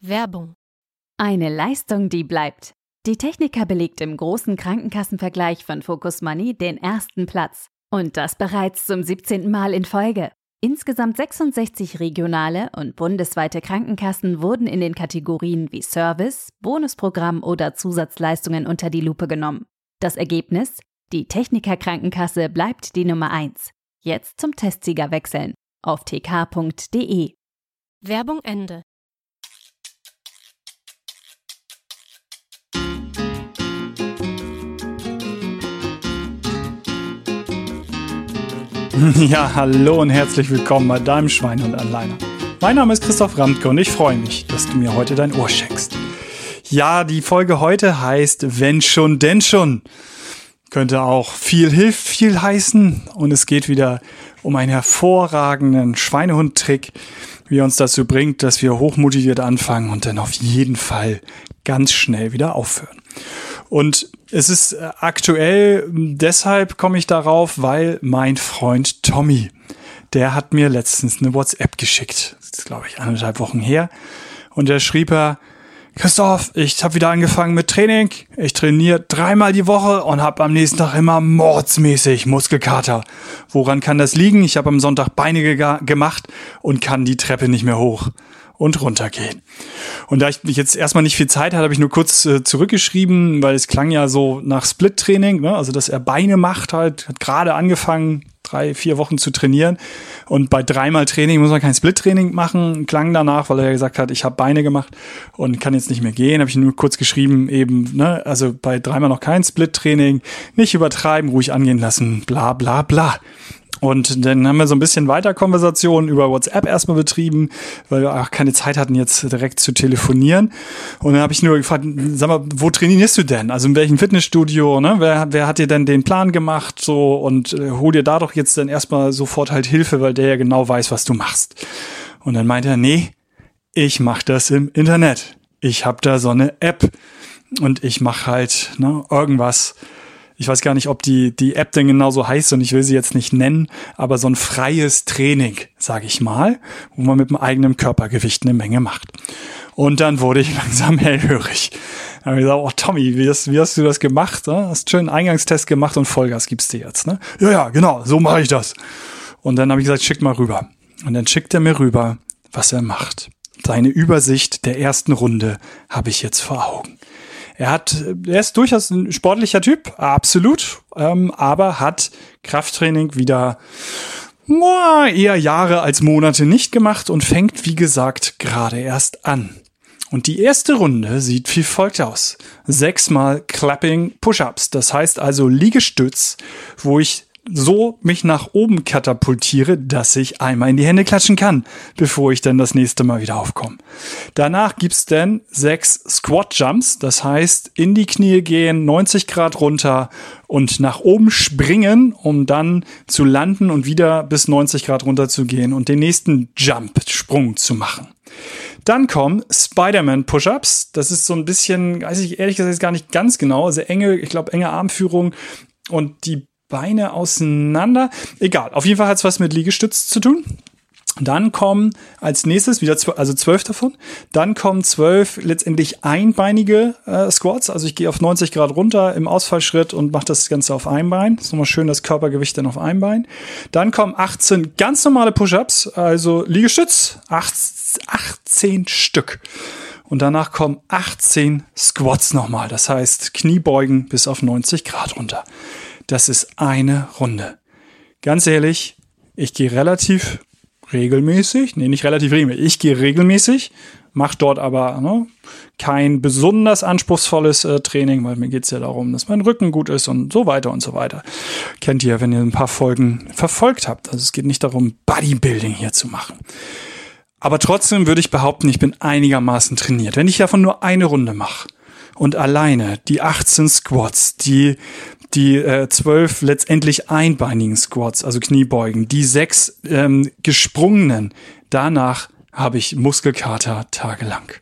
Werbung. Eine Leistung, die bleibt. Die Techniker belegt im großen Krankenkassenvergleich von Focus Money den ersten Platz. Und das bereits zum 17. Mal in Folge. Insgesamt 66 regionale und bundesweite Krankenkassen wurden in den Kategorien wie Service, Bonusprogramm oder Zusatzleistungen unter die Lupe genommen. Das Ergebnis? Die Techniker Krankenkasse bleibt die Nummer 1. Jetzt zum Testsieger wechseln auf tk.de. Werbung Ende. Ja, hallo und herzlich willkommen bei deinem Schwein und Alleiner. Mein Name ist Christoph Ramtke und ich freue mich, dass du mir heute dein Ohr schenkst. Ja, die Folge heute heißt Wenn schon, denn schon. Könnte auch viel hilft viel heißen und es geht wieder um einen hervorragenden Schweinehund-Trick, wie er uns dazu bringt, dass wir hochmotiviert anfangen und dann auf jeden Fall ganz schnell wieder aufhören. Und es ist äh, aktuell, deshalb komme ich darauf, weil mein Freund Tommy, der hat mir letztens eine WhatsApp geschickt. Das ist, glaube ich, anderthalb Wochen her. Und da schrieb er, Christoph, ich habe wieder angefangen mit Training. Ich trainiere dreimal die Woche und habe am nächsten Tag immer mordsmäßig Muskelkater. Woran kann das liegen? Ich habe am Sonntag Beine gemacht und kann die Treppe nicht mehr hoch und runtergehen. Und da ich jetzt erstmal nicht viel Zeit hatte, habe ich nur kurz äh, zurückgeschrieben, weil es klang ja so nach Split-Training, ne? also dass er Beine macht halt, hat gerade angefangen, drei, vier Wochen zu trainieren. Und bei dreimal Training muss man kein Split-Training machen, klang danach, weil er ja gesagt hat, ich habe Beine gemacht und kann jetzt nicht mehr gehen. Habe ich nur kurz geschrieben, eben, ne, also bei dreimal noch kein Split-Training, nicht übertreiben, ruhig angehen lassen, bla bla bla. Und dann haben wir so ein bisschen weiter Konversationen über WhatsApp erstmal betrieben, weil wir auch keine Zeit hatten, jetzt direkt zu telefonieren. Und dann habe ich nur gefragt, sag mal, wo trainierst du denn? Also in welchem Fitnessstudio? Ne? Wer, wer hat dir denn den Plan gemacht? So und äh, hol dir da doch jetzt dann erstmal sofort halt Hilfe, weil der ja genau weiß, was du machst. Und dann meinte er, nee, ich mache das im Internet. Ich habe da so eine App und ich mache halt ne, irgendwas ich weiß gar nicht, ob die, die App denn genauso heißt und ich will sie jetzt nicht nennen, aber so ein freies Training, sage ich mal, wo man mit dem eigenen Körpergewicht eine Menge macht. Und dann wurde ich langsam hellhörig. Dann habe ich gesagt, oh Tommy, wie hast, wie hast du das gemacht? Ne? Hast schön einen Eingangstest gemacht und Vollgas gibst du jetzt. Ne? Ja, ja, genau, so mache ich das. Und dann habe ich gesagt, schick mal rüber. Und dann schickt er mir rüber, was er macht. Seine Übersicht der ersten Runde habe ich jetzt vor Augen. Er hat, er ist durchaus ein sportlicher Typ, absolut, ähm, aber hat Krafttraining wieder boah, eher Jahre als Monate nicht gemacht und fängt, wie gesagt, gerade erst an. Und die erste Runde sieht wie folgt aus. Sechsmal Clapping Push-Ups. Das heißt also Liegestütz, wo ich so mich nach oben katapultiere, dass ich einmal in die Hände klatschen kann, bevor ich dann das nächste Mal wieder aufkomme. Danach gibt's dann sechs Squat Jumps, das heißt in die Knie gehen, 90 Grad runter und nach oben springen, um dann zu landen und wieder bis 90 Grad runter zu gehen und den nächsten Jump, Sprung zu machen. Dann kommen Spider-Man Push-Ups. Das ist so ein bisschen, weiß ich ehrlich gesagt gar nicht ganz genau, sehr enge, ich glaube, enge Armführung. Und die Beine auseinander. Egal, auf jeden Fall hat es was mit Liegestütz zu tun. Dann kommen als nächstes wieder zwölf, also zwölf davon. Dann kommen zwölf letztendlich einbeinige äh, Squats. Also ich gehe auf 90 Grad runter im Ausfallschritt und mache das Ganze auf ein Bein. Ist nochmal schön das Körpergewicht dann auf ein Bein. Dann kommen 18 ganz normale Push-ups, also Liegestütz, 18 Stück. Und danach kommen 18 Squats nochmal. Das heißt Kniebeugen bis auf 90 Grad runter das ist eine Runde. Ganz ehrlich, ich gehe relativ regelmäßig, nee, nicht relativ regelmäßig, ich gehe regelmäßig, mache dort aber ne, kein besonders anspruchsvolles äh, Training, weil mir geht's ja darum, dass mein Rücken gut ist und so weiter und so weiter. Kennt ihr, wenn ihr ein paar Folgen verfolgt habt. Also es geht nicht darum, Bodybuilding hier zu machen. Aber trotzdem würde ich behaupten, ich bin einigermaßen trainiert. Wenn ich davon nur eine Runde mache und alleine die 18 Squats, die die äh, zwölf letztendlich einbeinigen Squats, also Kniebeugen, die sechs ähm, gesprungenen. Danach habe ich Muskelkater tagelang.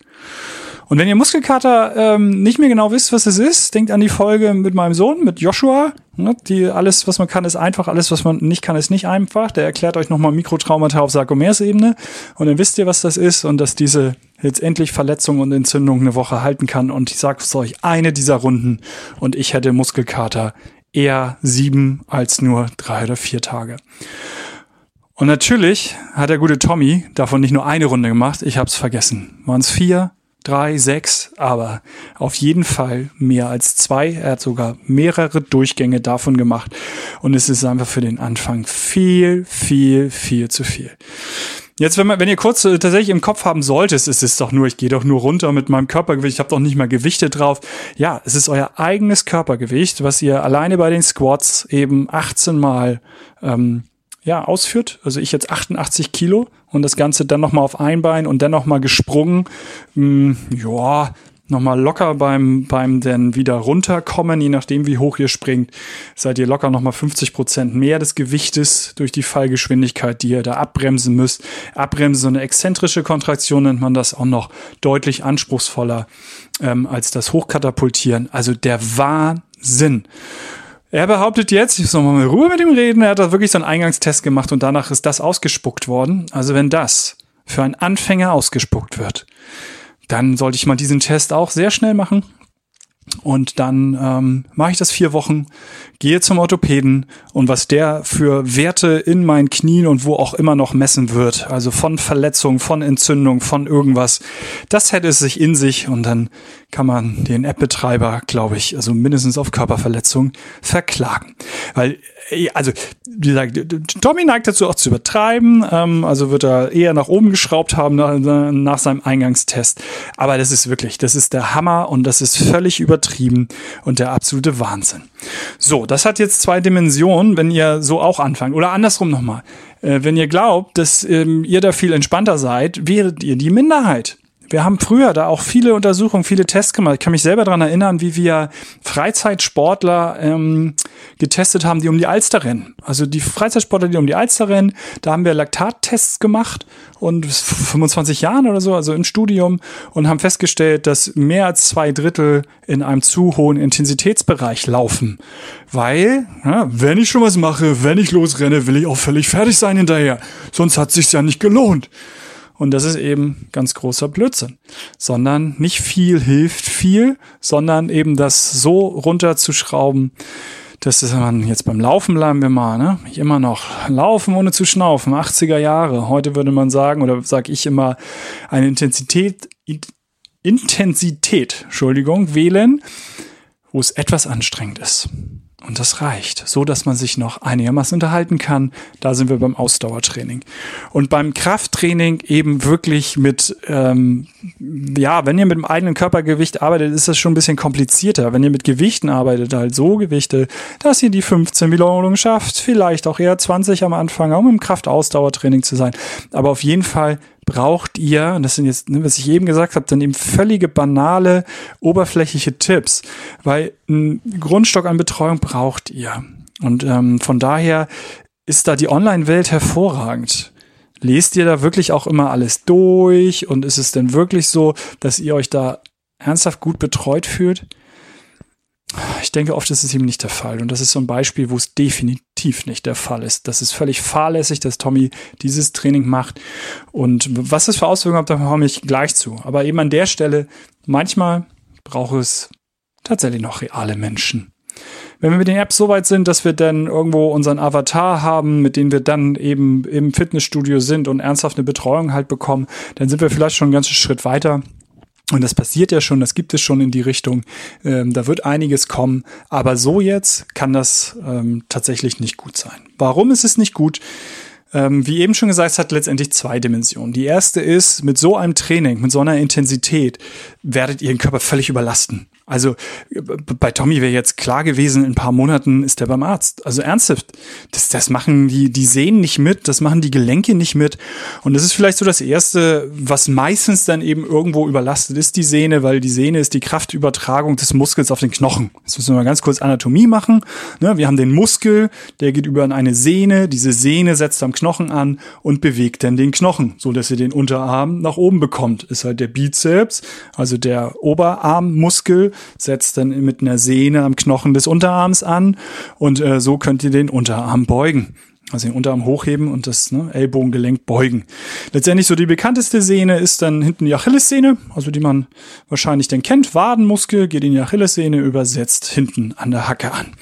Und wenn ihr Muskelkater ähm, nicht mehr genau wisst, was es ist, denkt an die Folge mit meinem Sohn, mit Joshua. Ne, die, alles, was man kann, ist einfach, alles, was man nicht kann, ist nicht einfach. Der erklärt euch nochmal Mikrotraumata auf Sarkomersebene und dann wisst ihr, was das ist und dass diese jetzt endlich Verletzung und Entzündung eine Woche halten kann. Und ich sage es euch, eine dieser Runden und ich hätte Muskelkater eher sieben als nur drei oder vier Tage. Und natürlich hat der gute Tommy davon nicht nur eine Runde gemacht, ich habe es vergessen. Waren es vier, drei, sechs, aber auf jeden Fall mehr als zwei. Er hat sogar mehrere Durchgänge davon gemacht und es ist einfach für den Anfang viel, viel, viel zu viel. Jetzt, wenn, man, wenn ihr kurz äh, tatsächlich im Kopf haben solltet, ist es doch nur, ich gehe doch nur runter mit meinem Körpergewicht, ich habe doch nicht mal Gewichte drauf. Ja, es ist euer eigenes Körpergewicht, was ihr alleine bei den Squats eben 18 Mal ähm, ja, ausführt. Also ich jetzt 88 Kilo und das Ganze dann nochmal auf ein Bein und dann nochmal gesprungen. Hm, ja, nochmal locker beim, beim dann wieder runterkommen, je nachdem wie hoch ihr springt, seid ihr locker nochmal 50 Prozent mehr des Gewichtes durch die Fallgeschwindigkeit, die ihr da abbremsen müsst. Abbremsen, so eine exzentrische Kontraktion nennt man das auch noch deutlich anspruchsvoller ähm, als das Hochkatapultieren. Also der Wahnsinn. Er behauptet jetzt, ich soll mal in Ruhe mit ihm reden, er hat da wirklich so einen Eingangstest gemacht und danach ist das ausgespuckt worden. Also wenn das für einen Anfänger ausgespuckt wird, dann sollte ich mal diesen Test auch sehr schnell machen. Und dann ähm, mache ich das vier Wochen, gehe zum Orthopäden und was der für Werte in meinen Knien und wo auch immer noch messen wird, also von Verletzung, von Entzündung, von irgendwas, das hätte es sich in sich und dann kann man den App-Betreiber, glaube ich, also mindestens auf Körperverletzung verklagen. Weil also wie gesagt, Tommy neigt dazu auch zu übertreiben, ähm, also wird er eher nach oben geschraubt haben nach, nach seinem Eingangstest. Aber das ist wirklich, das ist der Hammer und das ist völlig übertrieben und der absolute Wahnsinn. So, das hat jetzt zwei Dimensionen, wenn ihr so auch anfangt. Oder andersrum nochmal. Äh, wenn ihr glaubt, dass ähm, ihr da viel entspannter seid, wäret ihr die Minderheit. Wir haben früher da auch viele Untersuchungen, viele Tests gemacht. Ich kann mich selber daran erinnern, wie wir Freizeitsportler ähm, getestet haben, die um die Alster rennen. Also die Freizeitsportler, die um die Alster rennen, da haben wir Laktattests gemacht und 25 Jahren oder so, also im Studium und haben festgestellt, dass mehr als zwei Drittel in einem zu hohen Intensitätsbereich laufen. Weil, ja, wenn ich schon was mache, wenn ich losrenne, will ich auch völlig fertig sein hinterher. Sonst hat sich's ja nicht gelohnt. Und das ist eben ganz großer Blödsinn. Sondern nicht viel hilft viel, sondern eben das so runterzuschrauben, dass ist man jetzt beim Laufen bleiben wir mal, ne? Immer noch laufen ohne zu schnaufen, 80er Jahre. Heute würde man sagen, oder sage ich immer, eine Intensität, Intensität, Entschuldigung, wählen, wo es etwas anstrengend ist. Und das reicht, so dass man sich noch einigermaßen unterhalten kann. Da sind wir beim Ausdauertraining. Und beim Krafttraining eben wirklich mit, ähm, ja, wenn ihr mit dem eigenen Körpergewicht arbeitet, ist das schon ein bisschen komplizierter. Wenn ihr mit Gewichten arbeitet, halt so Gewichte, dass ihr die 15 Wiederholungen schafft, vielleicht auch eher 20 am Anfang, um im Kraftausdauertraining zu sein. Aber auf jeden Fall braucht ihr, und das sind jetzt, ne, was ich eben gesagt habe, dann eben völlige banale, oberflächliche Tipps, weil ein Grundstock an Betreuung braucht ihr. Und ähm, von daher ist da die Online-Welt hervorragend. Lest ihr da wirklich auch immer alles durch und ist es denn wirklich so, dass ihr euch da ernsthaft gut betreut fühlt? Ich denke, oft ist es eben nicht der Fall. Und das ist so ein Beispiel, wo es definitiv nicht der Fall ist. Das ist völlig fahrlässig, dass Tommy dieses Training macht. Und was es für Auswirkungen hat, da komme ich gleich zu. Aber eben an der Stelle, manchmal braucht es tatsächlich noch reale Menschen. Wenn wir mit den Apps so weit sind, dass wir dann irgendwo unseren Avatar haben, mit dem wir dann eben im Fitnessstudio sind und ernsthaft eine Betreuung halt bekommen, dann sind wir vielleicht schon einen ganzen Schritt weiter. Und das passiert ja schon, das gibt es schon in die Richtung. Ähm, da wird einiges kommen. Aber so jetzt kann das ähm, tatsächlich nicht gut sein. Warum ist es nicht gut? Ähm, wie eben schon gesagt, es hat letztendlich zwei Dimensionen. Die erste ist, mit so einem Training, mit so einer Intensität werdet ihr den Körper völlig überlasten. Also bei Tommy wäre jetzt klar gewesen, in ein paar Monaten ist er beim Arzt. Also ernsthaft, das, das machen die, die Sehnen nicht mit, das machen die Gelenke nicht mit. Und das ist vielleicht so das Erste, was meistens dann eben irgendwo überlastet ist, die Sehne, weil die Sehne ist die Kraftübertragung des Muskels auf den Knochen. Jetzt müssen wir mal ganz kurz Anatomie machen. Ne, wir haben den Muskel, der geht über eine Sehne, diese Sehne setzt am Knochen an und bewegt dann den Knochen, so dass ihr den Unterarm nach oben bekommt. Ist halt der Bizeps, also der Oberarmmuskel, setzt dann mit einer Sehne am Knochen des Unterarms an und äh, so könnt ihr den Unterarm beugen. Also den Unterarm hochheben und das ne, Ellbogengelenk beugen. Letztendlich so die bekannteste Sehne ist dann hinten die Achillessehne, also die man wahrscheinlich dann kennt. Wadenmuskel geht in die Achillessehne, übersetzt hinten an der Hacke an.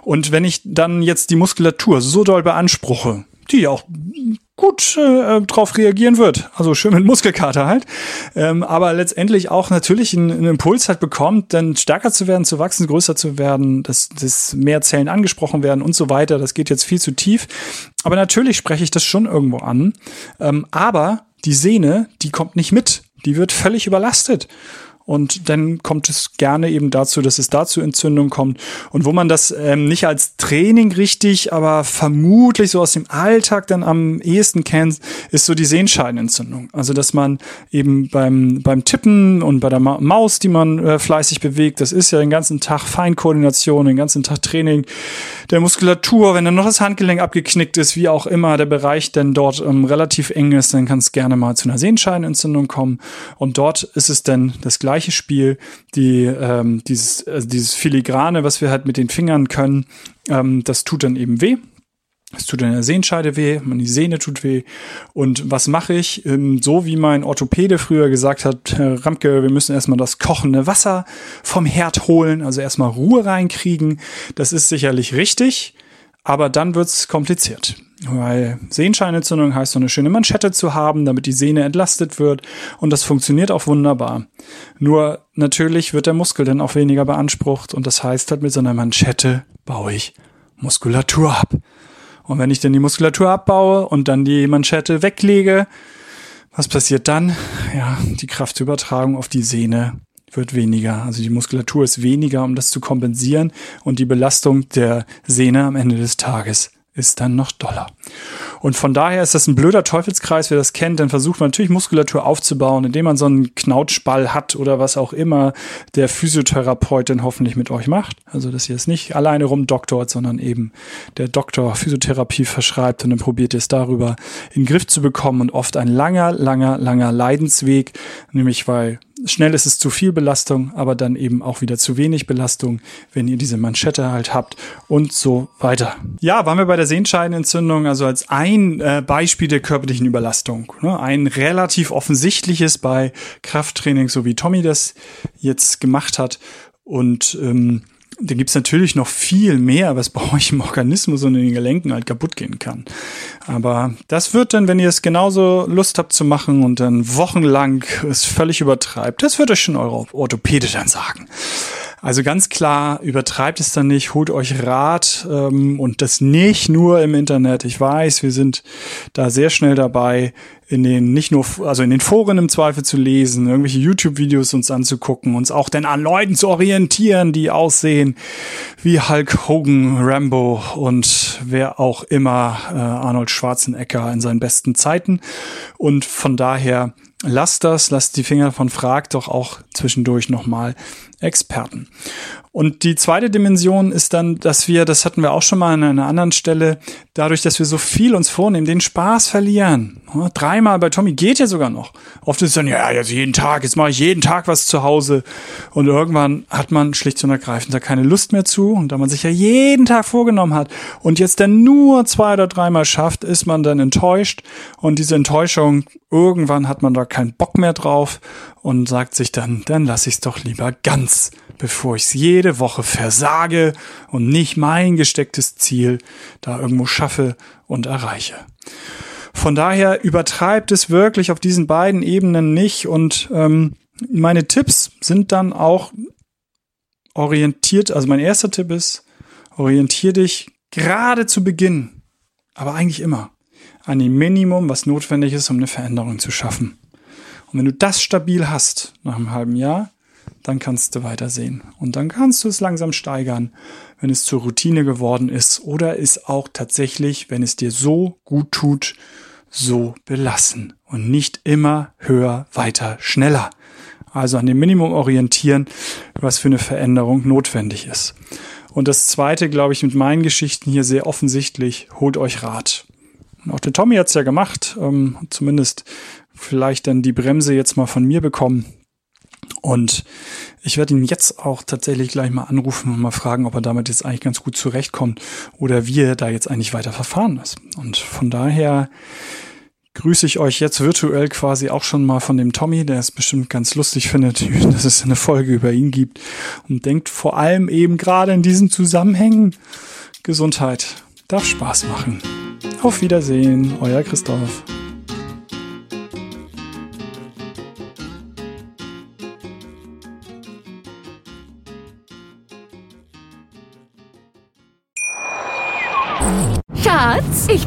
Und wenn ich dann jetzt die Muskulatur so doll beanspruche, die auch gut äh, drauf reagieren wird. Also schön mit Muskelkater halt. Ähm, aber letztendlich auch natürlich einen, einen, Impuls halt bekommt, dann stärker zu werden, zu wachsen, größer zu werden, dass, dass mehr Zellen angesprochen werden und so weiter. Das geht jetzt viel zu tief. Aber natürlich spreche ich das schon irgendwo an. Ähm, aber die Sehne, die kommt nicht mit. Die wird völlig überlastet. Und dann kommt es gerne eben dazu, dass es dazu Entzündung kommt. Und wo man das ähm, nicht als Training richtig, aber vermutlich so aus dem Alltag dann am ehesten kennt, ist so die Sehenscheidenentzündung. Also dass man eben beim, beim Tippen und bei der Ma Maus, die man äh, fleißig bewegt, das ist ja den ganzen Tag Feinkoordination, den ganzen Tag Training der Muskulatur. Wenn dann noch das Handgelenk abgeknickt ist, wie auch immer der Bereich denn dort ähm, relativ eng ist, dann kann es gerne mal zu einer Sehenscheidenentzündung kommen. Und dort ist es dann das gleiche gleiche Spiel, die, ähm, dieses, also dieses Filigrane, was wir halt mit den Fingern können, ähm, das tut dann eben weh. Es tut in der Sehenscheide weh, die Sehne tut weh. Und was mache ich? Ähm, so wie mein Orthopäde früher gesagt hat, Herr Ramke, wir müssen erstmal das kochende Wasser vom Herd holen, also erstmal Ruhe reinkriegen. Das ist sicherlich richtig, aber dann wird's kompliziert. Weil Sehenscheinentzündung heißt, so eine schöne Manschette zu haben, damit die Sehne entlastet wird. Und das funktioniert auch wunderbar. Nur natürlich wird der Muskel dann auch weniger beansprucht. Und das heißt halt, mit so einer Manschette baue ich Muskulatur ab. Und wenn ich dann die Muskulatur abbaue und dann die Manschette weglege, was passiert dann? Ja, die Kraftübertragung auf die Sehne wird weniger. Also die Muskulatur ist weniger, um das zu kompensieren. Und die Belastung der Sehne am Ende des Tages ist dann noch doller. Und von daher ist das ein blöder Teufelskreis, wer das kennt, dann versucht man natürlich Muskulatur aufzubauen, indem man so einen Knautschball hat oder was auch immer der Physiotherapeut dann hoffentlich mit euch macht. Also, dass ihr es nicht alleine rumdoktort, sondern eben der Doktor Physiotherapie verschreibt und dann probiert ihr es darüber in den Griff zu bekommen und oft ein langer, langer, langer Leidensweg, nämlich weil schnell ist es zu viel Belastung, aber dann eben auch wieder zu wenig Belastung, wenn ihr diese Manschette halt habt und so weiter. Ja, waren wir bei der Sehenscheidenentzündung, also als ein äh, Beispiel der körperlichen Überlastung. Ne? Ein relativ offensichtliches bei Krafttraining, so wie Tommy das jetzt gemacht hat. Und ähm, da gibt's natürlich noch viel mehr, was bei euch im Organismus und in den Gelenken halt kaputt gehen kann. Aber das wird dann, wenn ihr es genauso Lust habt zu machen und dann wochenlang es völlig übertreibt, das wird euch schon eure Orthopäde dann sagen. Also ganz klar, übertreibt es dann nicht, holt euch Rat ähm, und das nicht nur im Internet. Ich weiß, wir sind da sehr schnell dabei, in den nicht nur, also in den Foren im Zweifel zu lesen, irgendwelche YouTube-Videos uns anzugucken, uns auch denn an Leuten zu orientieren, die aussehen wie Hulk Hogan, Rambo und wer auch immer, äh, Arnold Schwarzenegger in seinen besten Zeiten. Und von daher lasst das, lasst die Finger von fragt doch auch zwischendurch nochmal Experten. Und die zweite Dimension ist dann, dass wir, das hatten wir auch schon mal an einer anderen Stelle, dadurch, dass wir so viel uns vornehmen, den Spaß verlieren. Dreimal bei Tommy geht ja sogar noch. Oft ist dann, ja, jetzt jeden Tag, jetzt mache ich jeden Tag was zu Hause. Und irgendwann hat man schlicht und ergreifend da keine Lust mehr zu. Und da man sich ja jeden Tag vorgenommen hat und jetzt dann nur zwei oder dreimal schafft, ist man dann enttäuscht. Und diese Enttäuschung, irgendwann hat man da keinen Bock mehr drauf und sagt sich dann, dann lasse ich es doch lieber ganz bevor ich es jede Woche versage und nicht mein gestecktes Ziel da irgendwo schaffe und erreiche. Von daher übertreibt es wirklich auf diesen beiden Ebenen nicht und ähm, meine Tipps sind dann auch orientiert, also mein erster Tipp ist, orientier dich gerade zu Beginn, aber eigentlich immer an dem Minimum, was notwendig ist, um eine Veränderung zu schaffen. Und wenn du das stabil hast nach einem halben Jahr, dann kannst du weitersehen. Und dann kannst du es langsam steigern, wenn es zur Routine geworden ist oder ist auch tatsächlich, wenn es dir so gut tut, so belassen und nicht immer höher, weiter, schneller. Also an dem Minimum orientieren, was für eine Veränderung notwendig ist. Und das zweite, glaube ich, mit meinen Geschichten hier sehr offensichtlich, holt euch Rat. Und auch der Tommy hat es ja gemacht, ähm, zumindest vielleicht dann die Bremse jetzt mal von mir bekommen Und ich werde ihn jetzt auch tatsächlich gleich mal anrufen und mal fragen, ob er damit jetzt eigentlich ganz gut zurechtkommt oder wie er da jetzt eigentlich weiter verfahren ist. Und von daher grüße ich euch jetzt virtuell quasi auch schon mal von dem Tommy, der es bestimmt ganz lustig findet, dass es eine Folge über ihn gibt und denkt vor allem eben gerade in diesen Zusammenhängen Gesundheit darf Spaß machen. Auf Wiedersehen, euer Christoph.